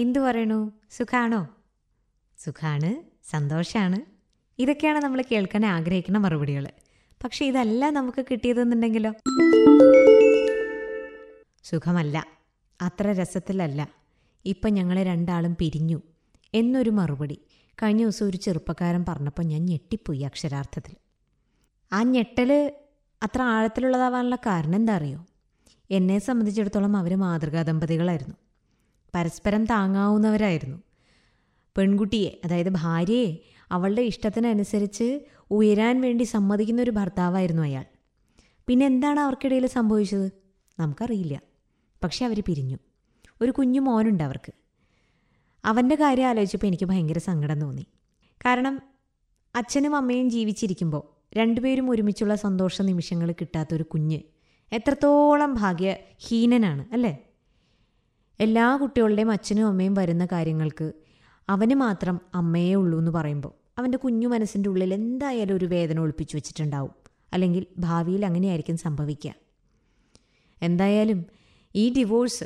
എന്തു പറയണു? സുഖാണോ? സുഖാണ്. സന്തോഷമാണ് ഇതൊക്കെയാണ് നമ്മൾ കേൾക്കാൻ ആഗ്രഹിക്കുന്ന മറുപടികൾ. പക്ഷെ ഇതല്ല നമുക്ക് കിട്ടിയതെന്നുണ്ടെങ്കിലോ? സുഖമല്ല. അത്ര രസത്തിലല്ല. ഇപ്പം ഞങ്ങൾ രണ്ടാളും പിരിഞ്ഞു. എന്നൊരു മറുപടി. കഴിഞ്ഞ ദിവസം ഒരു ചെറുപ്പക്കാരൻ പറഞ്ഞപ്പോൾ ഞാൻ ഞെട്ടിപ്പോയി അക്ഷരാർത്ഥത്തിൽ. ആ ഞെട്ടൽ അത്ര ആഴത്തിലുള്ളതാവാനുള്ള കാരണം എന്താ അറിയോ? എന്നെ സംബന്ധിച്ചിടത്തോളം അവർ മാതൃകാ ദമ്പതികളായിരുന്നു പരസ്പരം താങ്ങാവുന്നവരായിരുന്നു. പെൺകുട്ടിയെ അതായത് ഭാര്യയെ അവളുടെ ഇഷ്ടത്തിനനുസരിച്ച് ഉയരാൻ വേണ്ടി സമ്മതിക്കുന്ന ഒരു ഭർത്താവായിരുന്നു അയാൾ. പിന്നെ എന്താണ് അവർക്കിടയിൽ സംഭവിച്ചത്? നമുക്കറിയില്ല. പക്ഷെ അവർ പിരിഞ്ഞു. ഒരു കുഞ്ഞു മോനുണ്ട് അവർക്ക്. അവന്റെ കാര്യം ആലോചിച്ചപ്പോൾ എനിക്ക് ഭയങ്കര സങ്കടം തോന്നി. കാരണം അച്ഛനും അമ്മയും ജീവിച്ചിരിക്കുമ്പോൾ രണ്ടുപേരും ഒരുമിച്ചുള്ള സന്തോഷ നിമിഷങ്ങൾ കിട്ടാത്തൊരു കുഞ്ഞ് എത്രത്തോളം ഭാഗ്യഹീനനാണ് അല്ലേ? എല്ലാ കുട്ടികളുടെയും അച്ഛനും അമ്മയും വരുന്ന കാര്യങ്ങൾക്ക് അവന് മാത്രം അമ്മയേ ഉള്ളൂ എന്ന് പറയുമ്പോൾ അവന്റെ കുഞ്ഞു മനസ്സിന്റെ ഉള്ളിൽ എന്തായാലും ഒരു വേദന ഒളിപ്പിച്ചു വെച്ചിട്ടുണ്ടാവും. അല്ലെങ്കിൽ ഭാവിയിൽ അങ്ങനെയായിരിക്കും സംഭവിക്കുക. എന്തായാലും ഈ ഡിവോഴ്സ്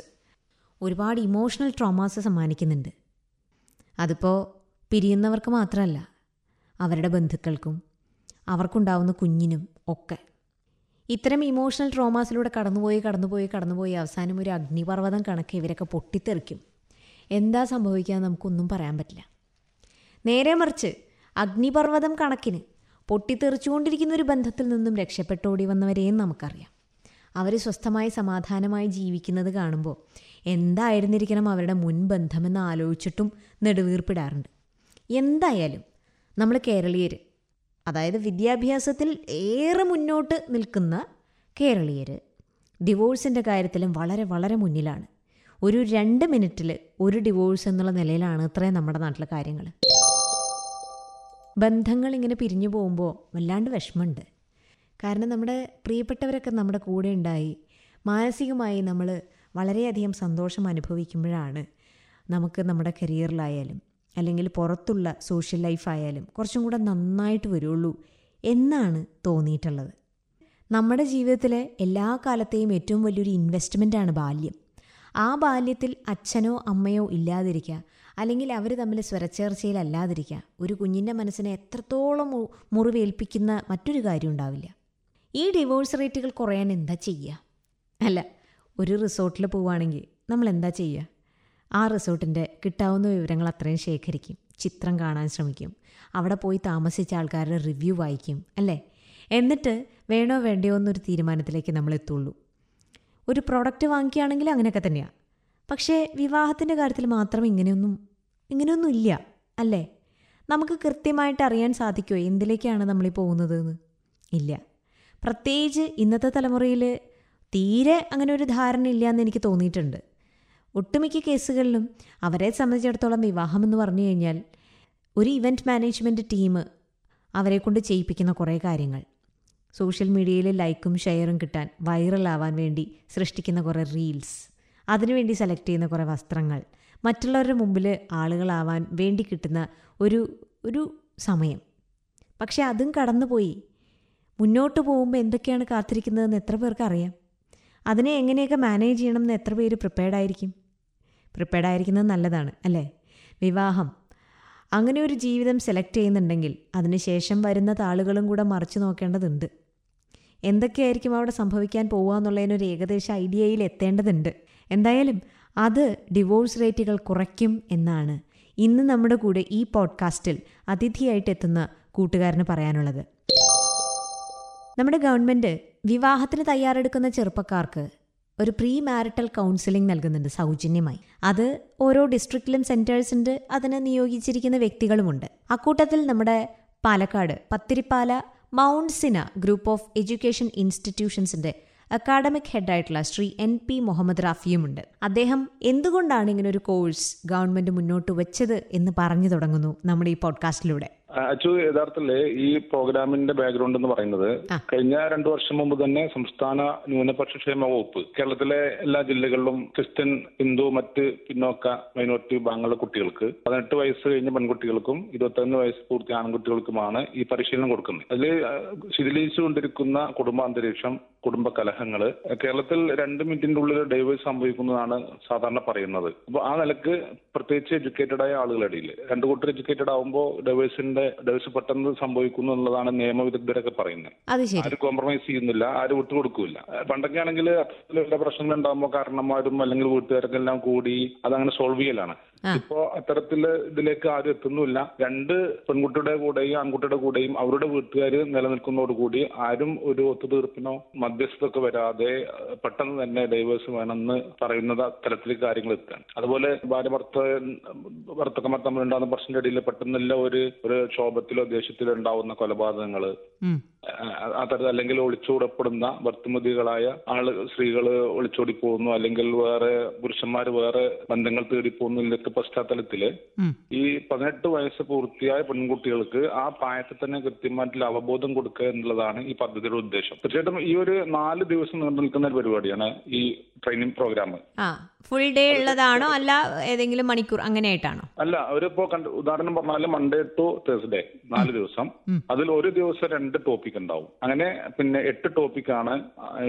ഒരുപാട് ഇമോഷണൽ ട്രോമാസ് സമ്മാനിക്കുന്നുണ്ട്. അതിപ്പോൾ പിരിയുന്നവർക്ക് മാത്രമല്ല അവരുടെ ബന്ധുക്കൾക്കും അവർക്കുണ്ടാവുന്ന കുഞ്ഞിനും ഒക്കെ. ഇത്തരം ഇമോഷണൽ ട്രോമാസിലൂടെ കടന്നുപോയി കടന്നുപോയി കടന്നുപോയി അവസാനം ഒരു അഗ്നിപർവതം കണക്ക് ഇവരൊക്കെ പൊട്ടിത്തെറിക്കും. എന്താ സംഭവിക്കുക നമുക്കൊന്നും പറയാൻ പറ്റില്ല. നേരെ മറിച്ച് അഗ്നിപർവതം കണക്കിന് പൊട്ടിത്തെറിച്ചുകൊണ്ടിരിക്കുന്ന ഒരു ബന്ധത്തിൽ നിന്നും രക്ഷപ്പെട്ടോടി വന്നവരെയും നമുക്കറിയാം. അവർ സ്വസ്ഥമായി സമാധാനമായി ജീവിക്കുന്നത് കാണുമ്പോൾ എന്തായിരുന്നിരിക്കണം അവരുടെ മുൻബന്ധമെന്ന് ആലോചിച്ചിട്ടും നെടുവീർപ്പിടാറുണ്ട്. എന്തായാലും നമ്മൾ കേരളീയർ അതായത് വിദ്യാഭ്യാസത്തിൽ ഏറെ മുന്നോട്ട് നിൽക്കുന്ന കേരളീയർ ഡിവോഴ്സിന്റെ കാര്യത്തിലും വളരെ വളരെ മുന്നിലാണ്. ഒരു രണ്ട് മിനിറ്റിൽ ഒരു ഡിവോഴ്സ് എന്നുള്ള നിലയിലാണ് ഇത്രയും നമ്മുടെ നാട്ടിലെ കാര്യങ്ങൾ ബന്ധങ്ങൾ ഇങ്ങനെ പിരിഞ്ഞു പോകുമ്പോൾ വല്ലാണ്ട് വിഷമമുണ്ട്. കാരണം നമ്മുടെ പ്രിയപ്പെട്ടവരൊക്കെ നമ്മുടെ കൂടെ ഉണ്ടായി. മാനസികമായി നമ്മൾ വളരെയധികം സന്തോഷം അനുഭവിക്കുമ്പോഴാണ് നമുക്ക് നമ്മുടെ കരിയറിലായാലും അല്ലെങ്കിൽ പുറത്തുള്ള സോഷ്യൽ ലൈഫായാലും കുറച്ചും കൂടെ നന്നായിട്ട് വരുള്ളൂ എന്നാണ് തോന്നിയിട്ടുള്ളത്. നമ്മുടെ ജീവിതത്തിലെ എല്ലാ കാലത്തെയും ഏറ്റവും വലിയൊരു ഇൻവെസ്റ്റ്മെന്റാണ് ബാല്യം. ആ ബാല്യത്തിൽ അച്ഛനോ അമ്മയോ ഇല്ലാതിരിക്കുക അല്ലെങ്കിൽ അവർ തമ്മിൽ സ്വരച്ചേർച്ചയിലല്ലാതിരിക്കുക ഒരു കുഞ്ഞിന്റെ മനസ്സിനെ എത്രത്തോളം മുറിവേൽപ്പിക്കുന്ന മറ്റൊരു കാര്യം ഉണ്ടാവില്ല. ഈ ഡിവോഴ്സ് റേറ്റുകൾ കുറയാൻ എന്താ ചെയ്യുക? അല്ല ഒരു റിസോർട്ടിൽ പോവുകയാണെങ്കിൽ നമ്മൾ എന്താ ചെയ്യുക? ആ റിസോർട്ടിന്റെ കിട്ടാവുന്ന വിവരങ്ങൾ അത്രയും ശേഖരിക്കും. ചിത്രം കാണാൻ ശ്രമിക്കും. അവിടെ പോയി താമസിച്ച ആൾക്കാരുടെ റിവ്യൂ വായിക്കും അല്ലേ? എന്നിട്ട് വേണോ വേണ്ടയോ എന്നൊരു തീരുമാനത്തിലേക്ക് നമ്മൾ എത്തുള്ളൂ. ഒരു പ്രോഡക്റ്റ് വാങ്ങിക്കുകയാണെങ്കിൽ അങ്ങനെയൊക്കെ തന്നെയാണ് പക്ഷേ വിവാഹത്തിന്റെ കാര്യത്തിൽ മാത്രം ഇങ്ങനെയൊന്നും ഇങ്ങനെയൊന്നും ഇല്ല അല്ലേ? നമുക്ക് കൃത്യമായിട്ട് അറിയാൻ സാധിക്കുമോ എന്തിലേക്കാണ് നമ്മളീ പോകുന്നതെന്ന്? ഇല്ല. പ്രത്യേകിച്ച് ഇന്നത്തെ തലമുറയിൽ തീരെ അങ്ങനെ ഒരു ധാരണ ഇല്ല എന്ന് എനിക്ക് തോന്നിയിട്ടുണ്ട്. ഒട്ടുമിക്ക കേസുകളിലും അവരെ സംബന്ധിച്ചിടത്തോളം വിവാഹം എന്ന് പറഞ്ഞു കഴിഞ്ഞാൽ ഒരു ഇവന്റ് മാനേജ്മെന്റ് ടീം അവരെ കൊണ്ട് ചെയ്യിപ്പിക്കുന്ന കുറേ കാര്യങ്ങൾ. സോഷ്യൽ മീഡിയയിൽ ലൈക്കും ഷെയറും കിട്ടാൻ വൈറലാവാൻ വേണ്ടി സൃഷ്ടിക്കുന്ന കുറേ റീൽസ് അതിനുവേണ്ടി സെലക്ട് ചെയ്യുന്ന കുറേ വസ്ത്രങ്ങൾ മറ്റുള്ളവരുടെ മുമ്പിൽ ആളുകളാവാൻ വേണ്ടി കിട്ടുന്ന ഒരു ഒരു സമയം. പക്ഷെ അതും കടന്നുപോയി. മുന്നോട്ട് പോകുമ്പോൾ എന്തൊക്കെയാണ് കാത്തിരിക്കുന്നതെന്ന് എത്ര പേർക്ക് അറിയാം? അതിനെ എങ്ങനെയൊക്കെ മാനേജ് ചെയ്യണം എന്ന് എത്ര പേര് പ്രിപ്പയർഡ് ആയിരിക്കും? പ്രിപ്പയർഡ് ആയിരിക്കുന്നത് നല്ലതാണ് അല്ലേ? വിവാഹം. അങ്ങനെ ഒരു ജീവിതം സെലക്ട് ചെയ്യുന്നുണ്ടെങ്കിൽ അതിനുശേഷം വരുന്ന താളുകളും കൂടെ മറിച്ചു നോക്കേണ്ടതുണ്ട്. എന്തൊക്കെയായിരിക്കും അവിടെ സംഭവിക്കാൻ പോകുക എന്നുള്ളതിനൊരു ഏകദേശ ഐഡിയയിൽ എത്തേണ്ടതുണ്ട്. എന്തായാലും അത് ഡിവോഴ്സ് റേറ്റുകൾ കുറയ്ക്കും എന്നാണ് ഇന്ന് നമ്മുടെ കൂടെ ഈ പോഡ്കാസ്റ്റിൽ അതിഥിയായിട്ട് എത്തുന്ന കൂട്ടുകാരന് പറയാനുള്ളത്. നമ്മുടെ ഗവൺമെന്റ് വിവാഹത്തിന് തയ്യാറെടുക്കുന്ന ചെറുപ്പക്കാർക്ക് ഒരു പ്രീ മാരിറ്റൽ കൗൺസിലിംഗ് നൽകുന്നുണ്ട് സൗജന്യമായി. അത് ഓരോ ഡിസ്ട്രിക്റ്റിലും സെന്റേഴ്സ് ഉണ്ട് അതിന് നിയോഗിച്ചിരിക്കുന്ന വ്യക്തികളുമുണ്ട്. അക്കൂട്ടത്തിൽ നമ്മുടെ Palakkad Pathirippala Mount Sina group of education ഇൻസ്റ്റിറ്റ്യൂഷൻസിന്റെ academic ഹെഡായിട്ടുള്ള ശ്രീ എൻ പി മുഹമ്മദ് റാഫിയുമുണ്ട്. അദ്ദേഹം എന്തുകൊണ്ടാണ് ഇങ്ങനെ ഒരു കോഴ്സ് ഗവൺമെന്റ് മുന്നോട്ട് വെച്ചത് എന്ന് പറഞ്ഞു തുടങ്ങുന്നു നമ്മുടെ ഈ പോഡ്കാസ്റ്റിലൂടെ അച്ചു യഥാർത്ഥത്തിൽ ഈ പ്രോഗ്രാമിന്റെ ബാക്ക്ഗ്രൗണ്ട് എന്ന് പറയുന്നത് കഴിഞ്ഞ രണ്ടു വർഷം മുമ്പ് തന്നെ സംസ്ഥാന ന്യൂനപക്ഷ ക്ഷേമ വകുപ്പ് കേരളത്തിലെ എല്ലാ ജില്ലകളിലും ക്രിസ്ത്യൻ ഹിന്ദു മറ്റ് പിന്നോക്ക മൈനോറിറ്റി വിഭാഗങ്ങളുടെ കുട്ടികൾക്ക് പതിനെട്ട് വയസ്സ് കഴിഞ്ഞ പെൺകുട്ടികൾക്കും ഇരുപത്തൊന്ന് വയസ്സ് പൂർത്തി ആൺകുട്ടികൾക്കുമാണ് ഈ പരിശീലനം കൊടുക്കുന്നത്. അതിൽ ശിഥിലിച്ചുകൊണ്ടിരിക്കുന്ന കുടുംബാന്തരീക്ഷം കുടുംബ കലഹങ്ങൾ കേരളത്തിൽ രണ്ട് മിനിറ്റിന്റെ ഉള്ളിൽ ഡൈവേഴ്സ് സംഭവിക്കുന്നതാണ് സാധാരണ പറയുന്നത്. അപ്പോൾ ആ നിലയ്ക്ക് പ്രത്യേകിച്ച് എഡ്യൂക്കേറ്റഡ് ആയ ആളുകളുടെ ഇടയിൽ രണ്ടു കൂട്ടർ എഡ്യൂക്കേറ്റഡ് ആവുമ്പോൾ ഡൈവേഴ്സിന്റെ ഡൈവേഴ്സ് പെട്ടെന്ന് സംഭവിക്കുന്നു എന്നുള്ളതാണ് നിയമവിദഗ്ധരൊക്കെ പറയുന്നത്. ആരും കോംപ്രമൈസ് ചെയ്യുന്നില്ല ആരും വിട്ടുകൊടുക്കില്ല പണ്ടൊക്കെ ആണെങ്കിൽ അത്തരത്തിലുള്ള പ്രശ്നങ്ങൾ ഉണ്ടാകുമ്പോൾ കാരണന്മാരും അല്ലെങ്കിൽ വീട്ടുകാരൊക്കെ എല്ലാം കൂടി അതങ്ങനെ സോൾവ് ചെയ്യലാണ്. ഇപ്പോ അത്തരത്തിൽ ഇതിലേക്ക് ആരും എത്തുന്നില്ല രണ്ട് പെൺകുട്ടിയുടെ കൂടെയും ആൺകുട്ടിയുടെ കൂടെയും അവരുടെ വീട്ടുകാർ നിലനിൽക്കുന്നതോടുകൂടി ആരും ഒരു ഒത്തുതീർപ്പിനോ മധ്യസ്ഥതൊക്കെ വരാതെ പെട്ടെന്ന് തന്നെ ഡൈവേഴ്സ് വേണമെന്ന് പറയുന്നത് അത്തരത്തിലേക്ക് കാര്യങ്ങൾ എത്തുകയാണ്. അതുപോലെ ഭാര്യ ഭർത്ത ഭർത്തക്കന്മാർ തമ്മിലുണ്ടാകുന്ന പ്രശ്നത്തിന്റെ ഇടയിൽ പെട്ടെന്നല്ല ഒരു ഒരു ക്ഷോഭത്തിലോ ദേഷ്യത്തിലോ ഉണ്ടാവുന്ന കൊലപാതകങ്ങൾ ഉം. ആ- ആ തരത്തിൽ അല്ലെങ്കിൽ ഒളിച്ചോടപ്പെടുന്ന ഭർത്തുമതികളായ ആൾ സ്ത്രീകൾ ഒളിച്ചോടി പോകുന്നു അല്ലെങ്കിൽ വേറെ പുരുഷന്മാർ വേറെ ബന്ധങ്ങൾ തേടി പോകുന്നു ഇതിന്റെ പശ്ചാത്തലത്തിൽ ഈ പതിനെട്ട് വയസ്സ് പൂർത്തിയായ പെൺകുട്ടികൾക്ക് ആ പ്രായത്തിൽ തന്നെ കൃത്യമായിട്ടുള്ള അവബോധം കൊടുക്കുക എന്നുള്ളതാണ് ഈ പദ്ധതിയുടെ ഉദ്ദേശം. തീർച്ചയായിട്ടും ഈ ഒരു നാല് ദിവസം നീണ്ടു നിൽക്കുന്ന ഒരു പരിപാടിയാണ് ഈ ട്രെയിനിങ് പ്രോഗ്രാം. ഫുൾ ഡേ ഉള്ളതാണോ അല്ല ഏതെങ്കിലും മണിക്കൂർ അങ്ങനെയായിട്ടാണോ? അല്ല അവരിപ്പോ ഉദാഹരണം പറഞ്ഞാൽ മൺഡേ ടു തേഴ്സ്ഡേ നാല് ദിവസം. അതിൽ ഒരു ദിവസം രണ്ട് ടോപ്പിക് ഉണ്ടാവും. അങ്ങനെ പിന്നെ എട്ട് ടോപ്പിക്കാണ്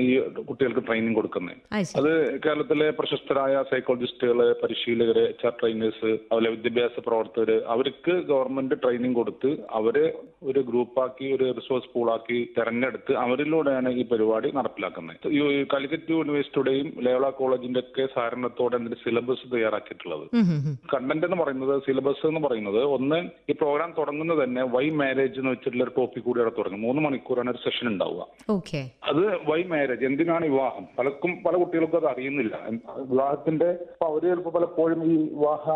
ഈ കുട്ടികൾക്ക് ട്രെയിനിങ് കൊടുക്കുന്നത് അത് കേരളത്തിലെ പ്രശസ്തരായ സൈക്കോളജിസ്റ്റുകൾ പരിശീലകര് എച്ച് ആർ ട്രെയിനേഴ്സ് അതുപോലെ വിദ്യാഭ്യാസ പ്രവർത്തകര് അവർക്ക് ഗവൺമെന്റ് ട്രെയിനിങ് കൊടുത്ത് അവരെ ഒരു ഗ്രൂപ്പാക്കി ഒരു റിസോഴ്സ് പൂളാക്കി തെരഞ്ഞെടുത്ത് അവരിലൂടെയാണ് ഈ പരിപാടി നടപ്പിലാക്കുന്നത്. ഈ കാലിക്കറ്റ് യൂണിവേഴ്സിറ്റിയുടെയും ലേവള കോളേജിന്റെ ഒക്കെ സഹകരണത്തോടെ അതിന്റെ സിലബസ് തയ്യാറാക്കിയിട്ടുള്ളത്. കണ്ടന്റ് എന്ന് പറയുന്നത് സിലബസ് എന്ന് പറയുന്നത് ഒന്ന് ഈ പ്രോഗ്രാം തുടങ്ങുന്നത് തന്നെ വൈ മാരേജ് എന്ന് വെച്ചിട്ടുള്ള ഒരു ടോപ്പിക് കൂടി അവിടെ തുടങ്ങും. മൂന്ന് മണിക്കൂറാണ് ഒരു സെഷൻ ഉണ്ടാവുക. ഓക്കെ അത് വൈ മാരേജ് എന്തിനാണ് വിവാഹം? പലർക്കും പല കുട്ടികൾക്കും അത് അറിയുന്നില്ല. വിവാഹത്തിന്റെ അവർ ചിലപ്പോൾ പലപ്പോഴും ഈ വിവാഹ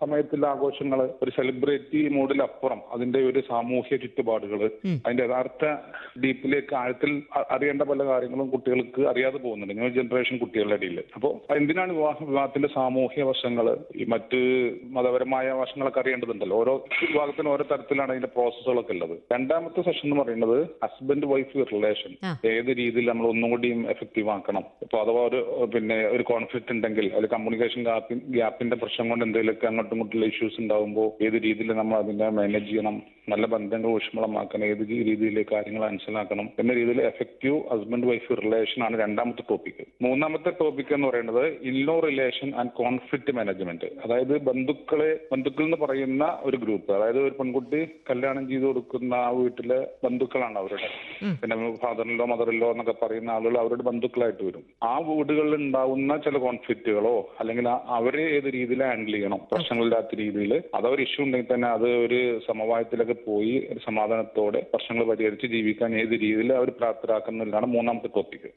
സമയത്തുള്ള ആഘോഷങ്ങൾ ഒരു സെലിബ്രിറ്റി മൂഡിലപ്പുറം അതിന്റെ ഒരു സാമൂഹ്യ ചുറ്റുപാടുകൾ അതിന്റെ യഥാർത്ഥ ഡീപ്പിലേക്ക് ആഴത്തിൽ അറിയേണ്ട പല കാര്യങ്ങളും കുട്ടികൾക്ക് അറിയാതെ പോകുന്നുണ്ട്. ന്യൂ ജനറേഷൻ കുട്ടികളുടെ ഇടയിൽ അപ്പോൾ എന്തിനാണ് വിവാഹ വിവാഹത്തിന്റെ സാമൂഹ്യ വശങ്ങൾ ഈ മറ്റ് മതപരമായ വശങ്ങളൊക്കെ അറിയേണ്ടതുണ്ടല്ലോ? ഓരോ വിഭാഗത്തിനും ഓരോ തരത്തിലാണ് അതിന്റെ പ്രോസസ്സുകളൊക്കെ ഉള്ളത്. രണ്ടാമത്തെ സെഷൻ എന്ന് പറയുന്നത് ഹസ്ബൻഡ് വൈഫ് റിലേഷൻ ഏത് രീതിയിൽ നമ്മൾ ഒന്നും ഒന്നുകൂടിയും എഫക്റ്റീവ് ആക്കണം? ഇപ്പൊ അഥവാ ഒരു പിന്നെ ഒരു കോൺഫ്ലിക്ട് ഉണ്ടെങ്കിൽ അല്ലെങ്കിൽ കമ്മ്യൂണിക്കേഷൻ ഗ്യാപ്പിന്റെ പ്രശ്നം കൊണ്ട് എന്തെങ്കിലുമൊക്കെ അങ്ങോട്ടും ഇങ്ങോട്ടുള്ള ഇഷ്യൂസ് ഉണ്ടാകുമ്പോൾ ഏത് രീതിയിൽ നമ്മൾ അതിനെ മാനേജ് ചെയ്യണം നല്ല ബന്ധങ്ങൾ ഊഷ്മളമാക്കണം ഏത് രീതിയിൽ കാര്യങ്ങൾ മനസ്സിലാക്കണം എന്ന രീതിയിൽ എഫക്റ്റീവ് ഹസ്ബൻഡ് വൈഫ് റിലേഷൻ ആണ് രണ്ടാമത്തെ ടോപ്പിക് മൂന്നാമത്തെ ടോപ്പിക് എന്ന് പറയുന്നത് in law relation and conflict management അതായത് ബന്ധുക്കളെ ബന്ധുക്കൾ എന്ന് പറയുന്ന ഒരു ഗ്രൂപ്പ് അതായത് ഒരു പെൺകുട്ടി കല്യാണം ചെയ്ത് കൊടുക്കുന്ന ആ വീട്ടിലെ ബന്ധുക്കളാണ് അവരുടെ. പിന്നെ ഫാദറിലോ മദറിലോ എന്നൊക്കെ പറയുന്ന ആളുകൾ അവരുടെ ബന്ധുക്കളായിട്ട് വരും. ആ വീടുകളിൽ ഉണ്ടാവുന്ന ചില കോൺഫ്ലിക്റ്റുകളോ അല്ലെങ്കിൽ അവരെ ഏത് രീതിയിൽ ഹാൻഡിൽ ചെയ്യണം പ്രശ്നങ്ങളില്ലാത്ത രീതിയിൽ അതൊരു ഇഷ്യൂ ഉണ്ടെങ്കിൽ തന്നെ അത് ഒരു സമവായത്തിലൊക്കെ പോയി ഒരു സമാധാനത്തോടെ പ്രശ്നങ്ങൾ പരിഹരിച്ച് ജീവിക്കാൻ ഏത് രീതിയിൽ അവർ പ്രാപ്തരാക്കുന്നതിലാണ് മൂന്നാമത്തെ ടോപ്പിക്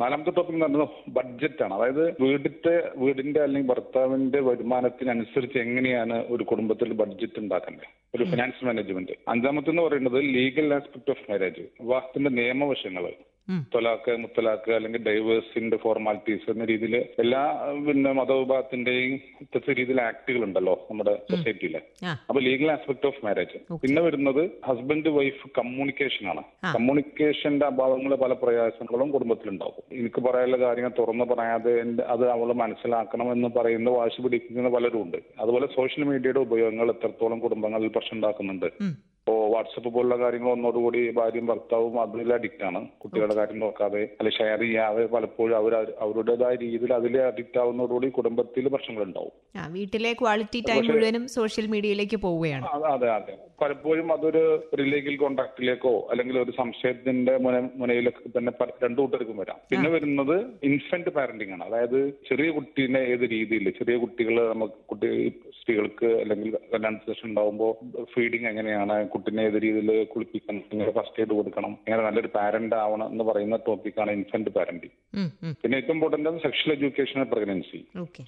നാലാമത്തെ ടോപ്പിക് എന്ന് പറയുന്നത് ആണ്. അതായത് വീടിന്റെ വീടിന്റെ അല്ലെങ്കിൽ ഭർത്താവിന്റെ വരുമാനത്തിനനുസരിച്ച് എങ്ങനെയാണ് ഒരു കുടുംബത്തിൽ ബഡ്ജറ്റ് ഉണ്ടാക്കേണ്ടത്? ഒരു ഫിനാൻസ് മാനേജ്മെന്റ് അഞ്ചാമത്തെ എന്ന് പറയുന്നത് ലീഗൽ ആസ്പെക്ട് ഓഫ് മാരേജ് വിവാഹത്തിന്റെ നിയമവശങ്ങൾ. തൊലാക്ക് മുത്തലാക്ക് അല്ലെങ്കിൽ ഡൈവേഴ്സിന്റെ ഫോർമാലിറ്റീസ് എന്ന രീതിയിൽ എല്ലാ പിന്നെ മതവിഭാഗത്തിന്റെയും വ്യത്യസ്ത രീതിയിൽ ആക്ടുകൾ ഉണ്ടല്ലോ നമ്മുടെ സൊസൈറ്റിയിലെ അപ്പൊ ലീഗൽ ആസ്പെക്ട് ഓഫ് മാരേജ് പിന്നെ വരുന്നത് ഹസ്ബൻഡ് വൈഫ് കമ്മ്യൂണിക്കേഷൻ ആണ്. കമ്മ്യൂണിക്കേഷന്റെ അഭാവങ്ങൾ പല പ്രയാസങ്ങളും കുടുംബത്തിലുണ്ടാവും എനിക്ക് പറയാനുള്ള കാര്യങ്ങൾ തുറന്നു പറയാതെ അത് അവൾ മനസ്സിലാക്കണം എന്ന് പറയുന്ന വാശി പിടിക്കുന്ന പലരും ഉണ്ട് അതുപോലെ സോഷ്യൽ മീഡിയയുടെ ഉപയോഗങ്ങൾ എത്രത്തോളം കുടുംബങ്ങളിൽ പ്രശ്നം ഉണ്ടാക്കുന്നുണ്ട്. ഇപ്പോ വാട്സപ്പ് പോലുള്ള കാര്യങ്ങൾ ഒന്നോടുകൂടി ഭാര്യയും ഭർത്താവും അതിൽ അഡിക്റ്റ് ആണ്. കുട്ടികളുടെ കാര്യം നോക്കാതെ അല്ലെ ഷെയർ ചെയ്യാതെ പലപ്പോഴും അവർ അവരുടേതായ രീതിയിൽ അതിൽ അഡിക്റ്റ് ആവുന്നതോടുകൂടി കുടുംബത്തിൽ പ്രശ്നങ്ങൾ ഉണ്ടാവും വീട്ടിലെ ക്വാളിറ്റി ടൈം മുഴുവനും സോഷ്യൽ മീഡിയയിലേക്ക് പോവുകയാണ്. അതെ അതെ. പലപ്പോഴും അതൊരു ഒരു ലീഗൽ കോണ്ടാക്ടിലേക്കോ അല്ലെങ്കിൽ ഒരു സംശയത്തിന്റെ മുന മുനയിലൊക്കെ തന്നെ രണ്ടു കൂട്ടർക്കും വരാം. പിന്നെ വരുന്നത് ഇൻഫന്റ് പാരന്റിംഗ് ആണ്. അതായത് ചെറിയ കുട്ടീനെ ഏത് രീതിയിൽ ചെറിയ കുട്ടികൾ നമുക്ക് കുട്ടി സ്ത്രീകൾക്ക് അല്ലെങ്കിൽ കല്യാണ സെഷൻ ഉണ്ടാവുമ്പോൾ ഫീഡിങ് എങ്ങനെയാണ് കുട്ടീനെ ഏത് രീതിയിൽ കുളിപ്പിക്കണം എങ്ങനെ ഫസ്റ്റ് എയ്ഡ് കൊടുക്കണം എങ്ങനെ നല്ലൊരു പാരന്റ് ആവണം എന്ന് പറയുന്ന ടോപ്പിക്കാണ് ഇൻഫന്റ് പാരന്റിംഗ് ഉം. പിന്നെ ഏറ്റവും ഇമ്പോർട്ടന്റ് സെക്ഷൽ എഡ്യൂക്കേഷൻ പ്രഗ്നൻസി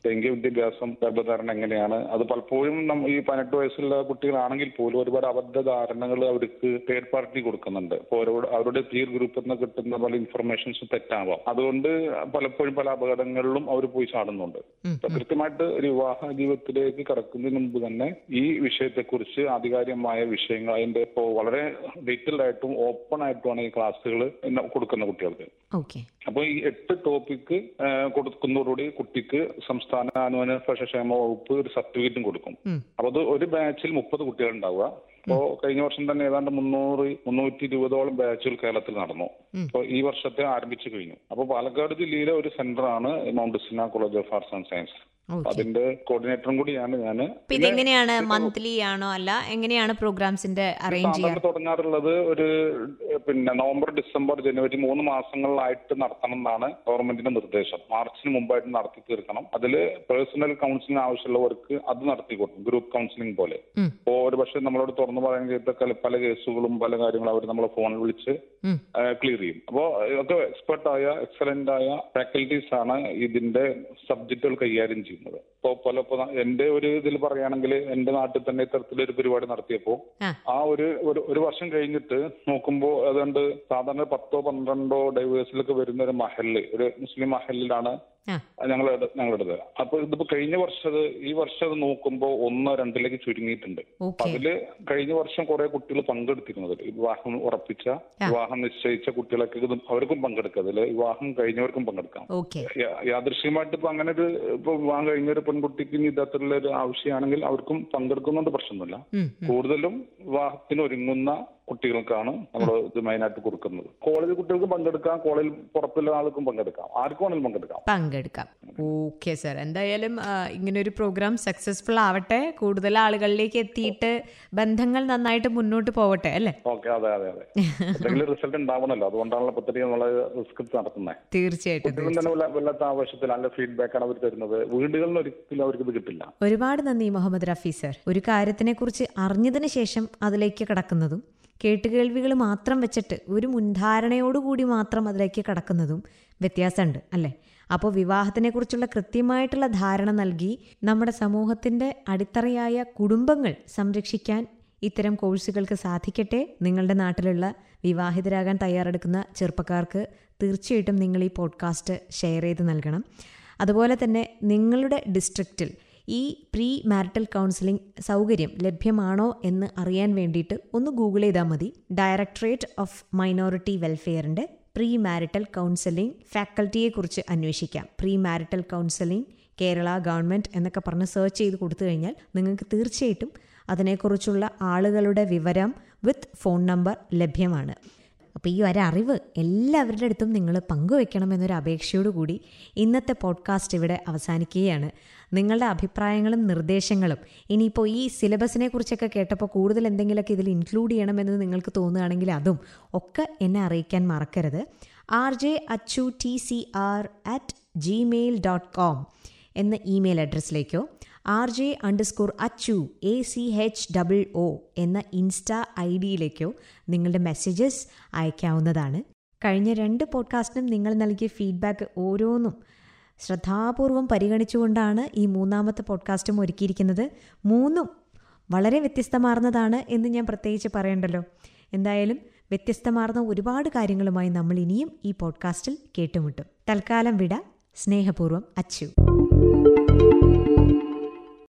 ലൈംഗിക വിദ്യാഭ്യാസം ഗർഭധാരണ എങ്ങനെയാണ്? അത് പലപ്പോഴും ഈ പതിനെട്ട് വയസ്സുള്ള കുട്ടികളാണെങ്കിൽ പോലും ഒരുപാട് അബദ്ധ ധാരണകൾ അവർക്ക് തേർഡ് പാർട്ടി കൊടുക്കുന്നുണ്ട്. ഇപ്പോൾ അവരോട് പീർ ഗ്രൂപ്പിൽ നിന്ന് കിട്ടുന്ന പല ഇൻഫർമേഷൻസും തെറ്റാവാം. അതുകൊണ്ട് പലപ്പോഴും പല അപകടങ്ങളിലും അവർ പോയി ചാടുന്നുണ്ട്. കൃത്യമായിട്ട് ഒരു വിവാഹ ജീവിതത്തിലേക്ക് കടക്കുന്നതിന് മുമ്പ് തന്നെ ഈ വിഷയത്തെക്കുറിച്ച് ആധികാരികമായ വിഷയങ്ങൾ അതിന്റെ ഇപ്പോൾ വളരെ ഡീറ്റെയിൽഡ് ആയിട്ടും ഓപ്പൺ ആയിട്ടുമാണ് ഈ ക്ലാസ്സുകൾ കൊടുക്കുന്ന കുട്ടികൾക്ക്. ഓക്കെ അപ്പോൾ ഈ എട്ട് ടോപ്പിക്ക് കൊടുക്കുന്നതോടുകൂടി കുട്ടിക്ക് സംസ്ഥാന അനുവന ക്ഷേമ വകുപ്പ് ഒരു സർട്ടിഫിക്കറ്റും കൊടുക്കും. അപ്പോൾ അപ്പൊ അത് ഒരു ബാച്ചിൽ മുപ്പത് കുട്ടികൾ ഉണ്ടാവുക. അപ്പോ കഴിഞ്ഞ വർഷം തന്നെ ഏതാണ്ട് മുന്നൂറ് മുന്നൂറ്റി ഇരുപതോളം ബാച്ചുകൾ കേരളത്തിൽ നടന്നു. അപ്പോൾ ഈ വർഷത്തെ ആരംഭിച്ചു കഴിഞ്ഞു. അപ്പോൾ പാലക്കാട് ജില്ലയിലെ ഒരു സെന്ററാണ് Mount Sina college of arts and science അതിന്റെ കോർഡിനേറ്ററും കൂടിയാണ് ഞാൻ എങ്ങനെയാണ് ഇതെങ്ങനെയാണ് മന്ത്ലി ആണോ അല്ല എങ്ങനെയാണ് പ്രോഗ്രാംസിന്റെ അറേഞ്ച് തുടങ്ങാറുള്ളത് ഒരു പിന്നെ നവംബർ ഡിസംബർ ജനുവരി മൂന്ന് മാസങ്ങളിലായിട്ട് നടത്തണം എന്നാണ് ഗവൺമെന്റിന്റെ നിർദ്ദേശം. മാർച്ചിന് മുമ്പായിട്ട് നടത്തി തീർക്കണം. അതിൽ പേഴ്സണൽ കൗൺസിലിംഗ് ആവശ്യമുള്ളവർക്ക് അത് നടത്തി കൊടുക്കും ഗ്രൂപ്പ് കൗൺസിലിംഗ് പോലെ. അപ്പോ ഒരു പക്ഷേ നമ്മളോട് തുറന്നു പറയാൻ ചെയ്ത പല കേസുകളും പല കാര്യങ്ങളും അവർ നമ്മളെ ഫോണിൽ വിളിച്ച്. ക്ലിയർ ചെയ്യും. അപ്പോൾ ഒക്കെ എക്സ്പെർട്ട് ആയ എക്സലന്റ് ആയ ഫാക്കൽറ്റീസ് ആണ് ഇതിന്റെ സബ്ജക്റ്റുകൾ കൈകാര്യം ചെയ്യുന്നത്. ഇപ്പോൾ പല എന്റെ ഒരു ഇതിൽ പറയുകയാണെങ്കിൽ എന്റെ നാട്ടിൽ തന്നെ ഇത്തരത്തിലൊരു പരിപാടി നടത്തിയപ്പോൾ ആ. ഒരു ഒരു വർഷം കഴിഞ്ഞിട്ട് നോക്കുമ്പോൾ അതുകൊണ്ട് സാധാരണ പത്തോ പന്ത്രണ്ടോ ഡൈവേഴ്സിലൊക്കെ വരുന്ന ഒരു മഹൽ ഒരു മുസ്ലിം മഹലിലാണ് ആ. ഞങ്ങളുടെ ഞങ്ങളുടേത് അപ്പൊ ഇതിപ്പോ കഴിഞ്ഞ വർഷം ഈ വർഷം നോക്കുമ്പോൾ ഒന്നോ രണ്ടിലേക്ക് ചുരുങ്ങിയിട്ടുണ്ട്. അതിൽ കഴിഞ്ഞ വർഷം കുറെ കുട്ടികൾ പങ്കെടുത്തിരുന്നത്. വിവാഹം ഉറപ്പിച്ച വിവാഹം നിശ്ചയിച്ച കുട്ടികളൊക്കെ ഇത് അവർക്കും പങ്കെടുക്കാം. വിവാഹം കഴിഞ്ഞവർക്കും പങ്കെടുക്കാം. യാദൃശ്യമായിട്ട് ഇപ്പൊ അങ്ങനെ ഒരു ഇപ്പൊ വിവാഹം കഴിഞ്ഞ ഒരു പെൺകുട്ടിക്ക് ഇനി ഇത്തരത്തിലുള്ള ഒരു ആവശ്യമാണെങ്കിൽ അവർക്കും പങ്കെടുക്കുന്നുണ്ട് പ്രശ്നമൊന്നുമില്ല. കൂടുതലും വിവാഹത്തിന് ഒരുങ്ങുന്ന കുട്ടികൾക്കാണ് നമ്മൾ ഇത് മെയിനായിട്ട് കൊടുക്കുന്നത്. കോളേജ് കുട്ടികൾക്കും പങ്കെടുക്കാം. കോളേജിൽ പുറത്തുള്ള ആൾക്കും പങ്കെടുക്കാം. ആർക്കും വേണമെങ്കിലും പങ്കെടുക്കാം. പങ്കെടുക്കാം. ഓക്കെ സർ എന്തായാലും ഇങ്ങനെ ഒരു പ്രോഗ്രാം സക്സസ്ഫുൾ ആവട്ടെ. കൂടുതൽ ആളുകളിലേക്ക് എത്തിയിട്ട് ബന്ധങ്ങൾ നന്നായിട്ട് മുന്നോട്ട് പോവട്ടെ അല്ലേ? ഓക്കെ അതെ അതെ അതെ. എന്തെങ്കിലും റിസൾട്ട് ഉണ്ടാവണല്ലോ. അതുകൊണ്ടാണല്ലോ പദ്ധതി നമ്മൾ റിസ്ക് നടത്തുന്നത് തീർച്ചയായിട്ടും വല്ലാത്ത ആവശ്യത്തിൽ നല്ല ഫീഡ്ബാക്ക് ആണ് അവർ തരുന്നത്. വീടുകളിൽ ഒരിക്കലും അവർക്ക് ഇത് കിട്ടില്ല. ഒരുപാട് നന്ദി മുഹമ്മദ് റഫി സർ ഒരു കാര്യത്തിനെ കുറിച്ച് അറിഞ്ഞതിന് ശേഷം അതിലേക്ക് കടക്കുന്നതും കേട്ടുകേൾവികൾ മാത്രം വെച്ചിട്ട് ഒരു മുൻധാരണയോടുകൂടി മാത്രം അതിലേക്ക് കടക്കുന്നതും വ്യത്യാസമുണ്ട് അല്ലേ? അപ്പോൾ വിവാഹത്തിനെക്കുറിച്ചുള്ള കൃത്യമായിട്ടുള്ള ധാരണ നൽകി നമ്മുടെ സമൂഹത്തിന്റെ അടിത്തറയായ കുടുംബങ്ങൾ സംരക്ഷിക്കാൻ ഇത്തരം കോഴ്സുകൾക്ക് സാധിക്കട്ടെ? നിങ്ങളുടെ നാട്ടിലുള്ള വിവാഹിതരാകാൻ തയ്യാറെടുക്കുന്ന ചെറുപ്പക്കാർക്ക് തീർച്ചയായിട്ടും നിങ്ങൾ ഈ പോഡ്കാസ്റ്റ് ഷെയർ ചെയ്ത് നൽകണം. അതുപോലെ തന്നെ നിങ്ങളുടെ ഡിസ്ട്രിക്റ്റിൽ ഈ പ്രീ മാരിറ്റൽ കൗൺസിലിംഗ് സൗകര്യം ലഭ്യമാണോ എന്ന് അറിയാൻ വേണ്ടിയിട്ട് ഒന്ന് ഗൂഗിൾ ചെയ്താൽ മതി. ഡയറക്ടറേറ്റ് ഓഫ് മൈനോറിറ്റി വെൽഫെയറിന്റെ പ്രീ മാരിറ്റൽ കൗൺസിലിംഗ് ഫാക്കൽറ്റിയെക്കുറിച്ച് അന്വേഷിക്കാം. Pre marital counselling Kerala government എന്നൊക്കെ പറഞ്ഞ് സെർച്ച് ചെയ്ത് കൊടുത്തു കഴിഞ്ഞാൽ നിങ്ങൾക്ക് തീർച്ചയായിട്ടും അതിനെക്കുറിച്ചുള്ള ആളുകളുടെ വിവരം വിത്ത് ഫോൺ നമ്പർ ലഭ്യമാണ്. അപ്പോൾ ഈ ഒരറിവ് എല്ലാവരുടെ അടുത്തും നിങ്ങൾ പങ്കുവെക്കണമെന്നൊരു അപേക്ഷയോടുകൂടി ഇന്നത്തെ പോഡ്കാസ്റ്റ് ഇവിടെ അവസാനിക്കുകയാണ്. നിങ്ങളുടെ അഭിപ്രായങ്ങളും നിർദ്ദേശങ്ങളും ഇനിയിപ്പോൾ ഈ സിലബസിനെ കുറിച്ചൊക്കെ കേട്ടപ്പോൾ കൂടുതൽ എന്തെങ്കിലുമൊക്കെ ഇതിൽ ഇൻക്ലൂഡ് ചെയ്യണമെന്ന് നിങ്ങൾക്ക് തോന്നുകയാണെങ്കിൽ അതും ഒക്കെ എന്നെ അറിയിക്കാൻ മറക്കരുത്. R J Achu T C R at Gmail dot com എന്ന email അഡ്രസ്സിലേക്കോ R J underscore Achu A C H double O എന്ന ഇൻസ്റ്റാ ഐ ഡിയിലേക്കോ നിങ്ങളുടെ മെസ്സേജസ് അയക്കാവുന്നതാണ്. കഴിഞ്ഞ രണ്ട് പോഡ്കാസ്റ്റിനും നിങ്ങൾ നൽകിയ ഫീഡ്ബാക്ക് ഓരോന്നും ശ്രദ്ധാപൂർവം പരിഗണിച്ചുകൊണ്ടാണ് ഈ മൂന്നാമത്തെ പോഡ്കാസ്റ്റും ഒരുക്കിയിരിക്കുന്നത്. മൂന്നും വളരെ വ്യത്യസ്തമാർന്നതാണ് എന്ന് ഞാൻ പ്രത്യേകിച്ച് പറയണ്ടല്ലോ. എന്തായാലും വ്യത്യസ്തമാർന്ന ഒരുപാട് കാര്യങ്ങളുമായി നമ്മൾ ഇനിയും ഈ പോഡ്കാസ്റ്റിൽ കേട്ടുമുട്ടും. തൽക്കാലം വിട സ്നേഹപൂർവം അച്ചു.